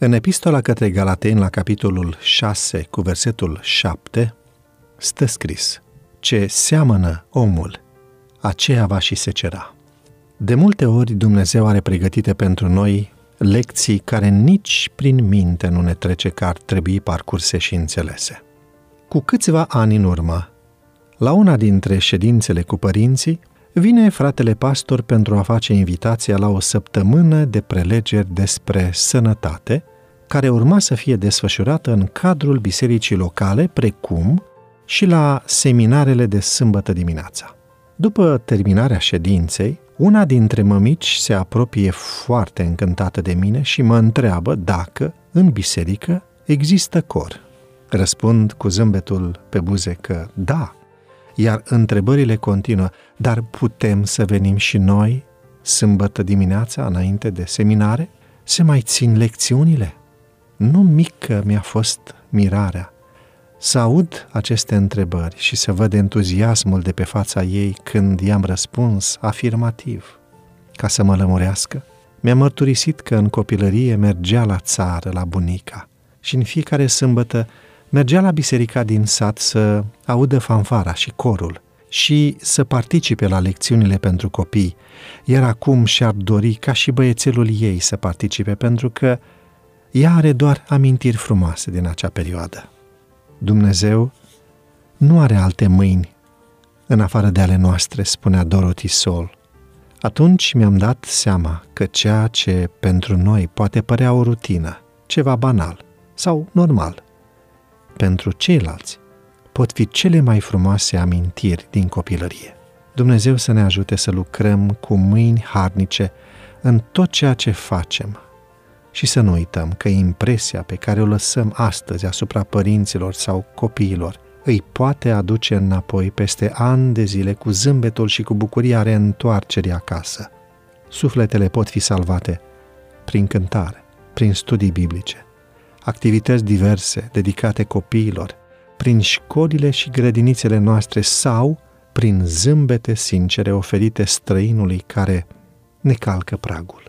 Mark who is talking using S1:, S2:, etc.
S1: În epistola către Galateni, la capitolul 6, cu versetul 7, stă scris Ce seamănă omul, aceea va și secera. De multe ori Dumnezeu are pregătite pentru noi lecții care nici prin minte nu ne trece că ar trebui parcurse și înțelese. Cu câțiva ani în urmă, la una dintre ședințele cu părinții, vine fratele pastor pentru a face invitația la o săptămână de prelegeri despre sănătate, care urma să fie desfășurată în cadrul bisericii locale, precum și la seminarele de sâmbătă dimineața. După terminarea ședinței, una dintre mămici se apropie foarte încântată de mine și mă întreabă dacă, în biserică, există cor. Răspund cu zâmbetul pe buze că da, iar întrebările continuă, dar putem să venim și noi sâmbătă dimineața înainte de seminare? Se mai țin lecțiunile? Nu mică mi-a fost mirarea să aud aceste întrebări și să văd entuziasmul de pe fața ei când i-am răspuns afirmativ. Ca să mă lămurească, mi-a mărturisit că în copilărie mergea la țară, la bunica, și în fiecare sâmbătă mergea la biserica din sat să audă fanfara și corul și să participe la lecțiunile pentru copii, iar acum și-ar dori ca și băiețelul ei să participe, pentru că ea are doar amintiri frumoase din acea perioadă. Dumnezeu nu are alte mâini în afară de ale noastre, spunea Dorothy Sol. Atunci mi-am dat seama că ceea ce pentru noi poate părea o rutină, ceva banal sau normal, pentru ceilalți pot fi cele mai frumoase amintiri din copilărie. Dumnezeu să ne ajute să lucrăm cu mâini harnice în tot ceea ce facem, și să nu uităm că impresia pe care o lăsăm astăzi asupra părinților sau copiilor îi poate aduce înapoi peste ani de zile cu zâmbetul și cu bucuria reîntoarcerii acasă. Sufletele pot fi salvate prin cântare, prin studii biblice, activități diverse dedicate copiilor, prin școlile și grădinițele noastre sau prin zâmbete sincere oferite străinului care ne calcă pragul.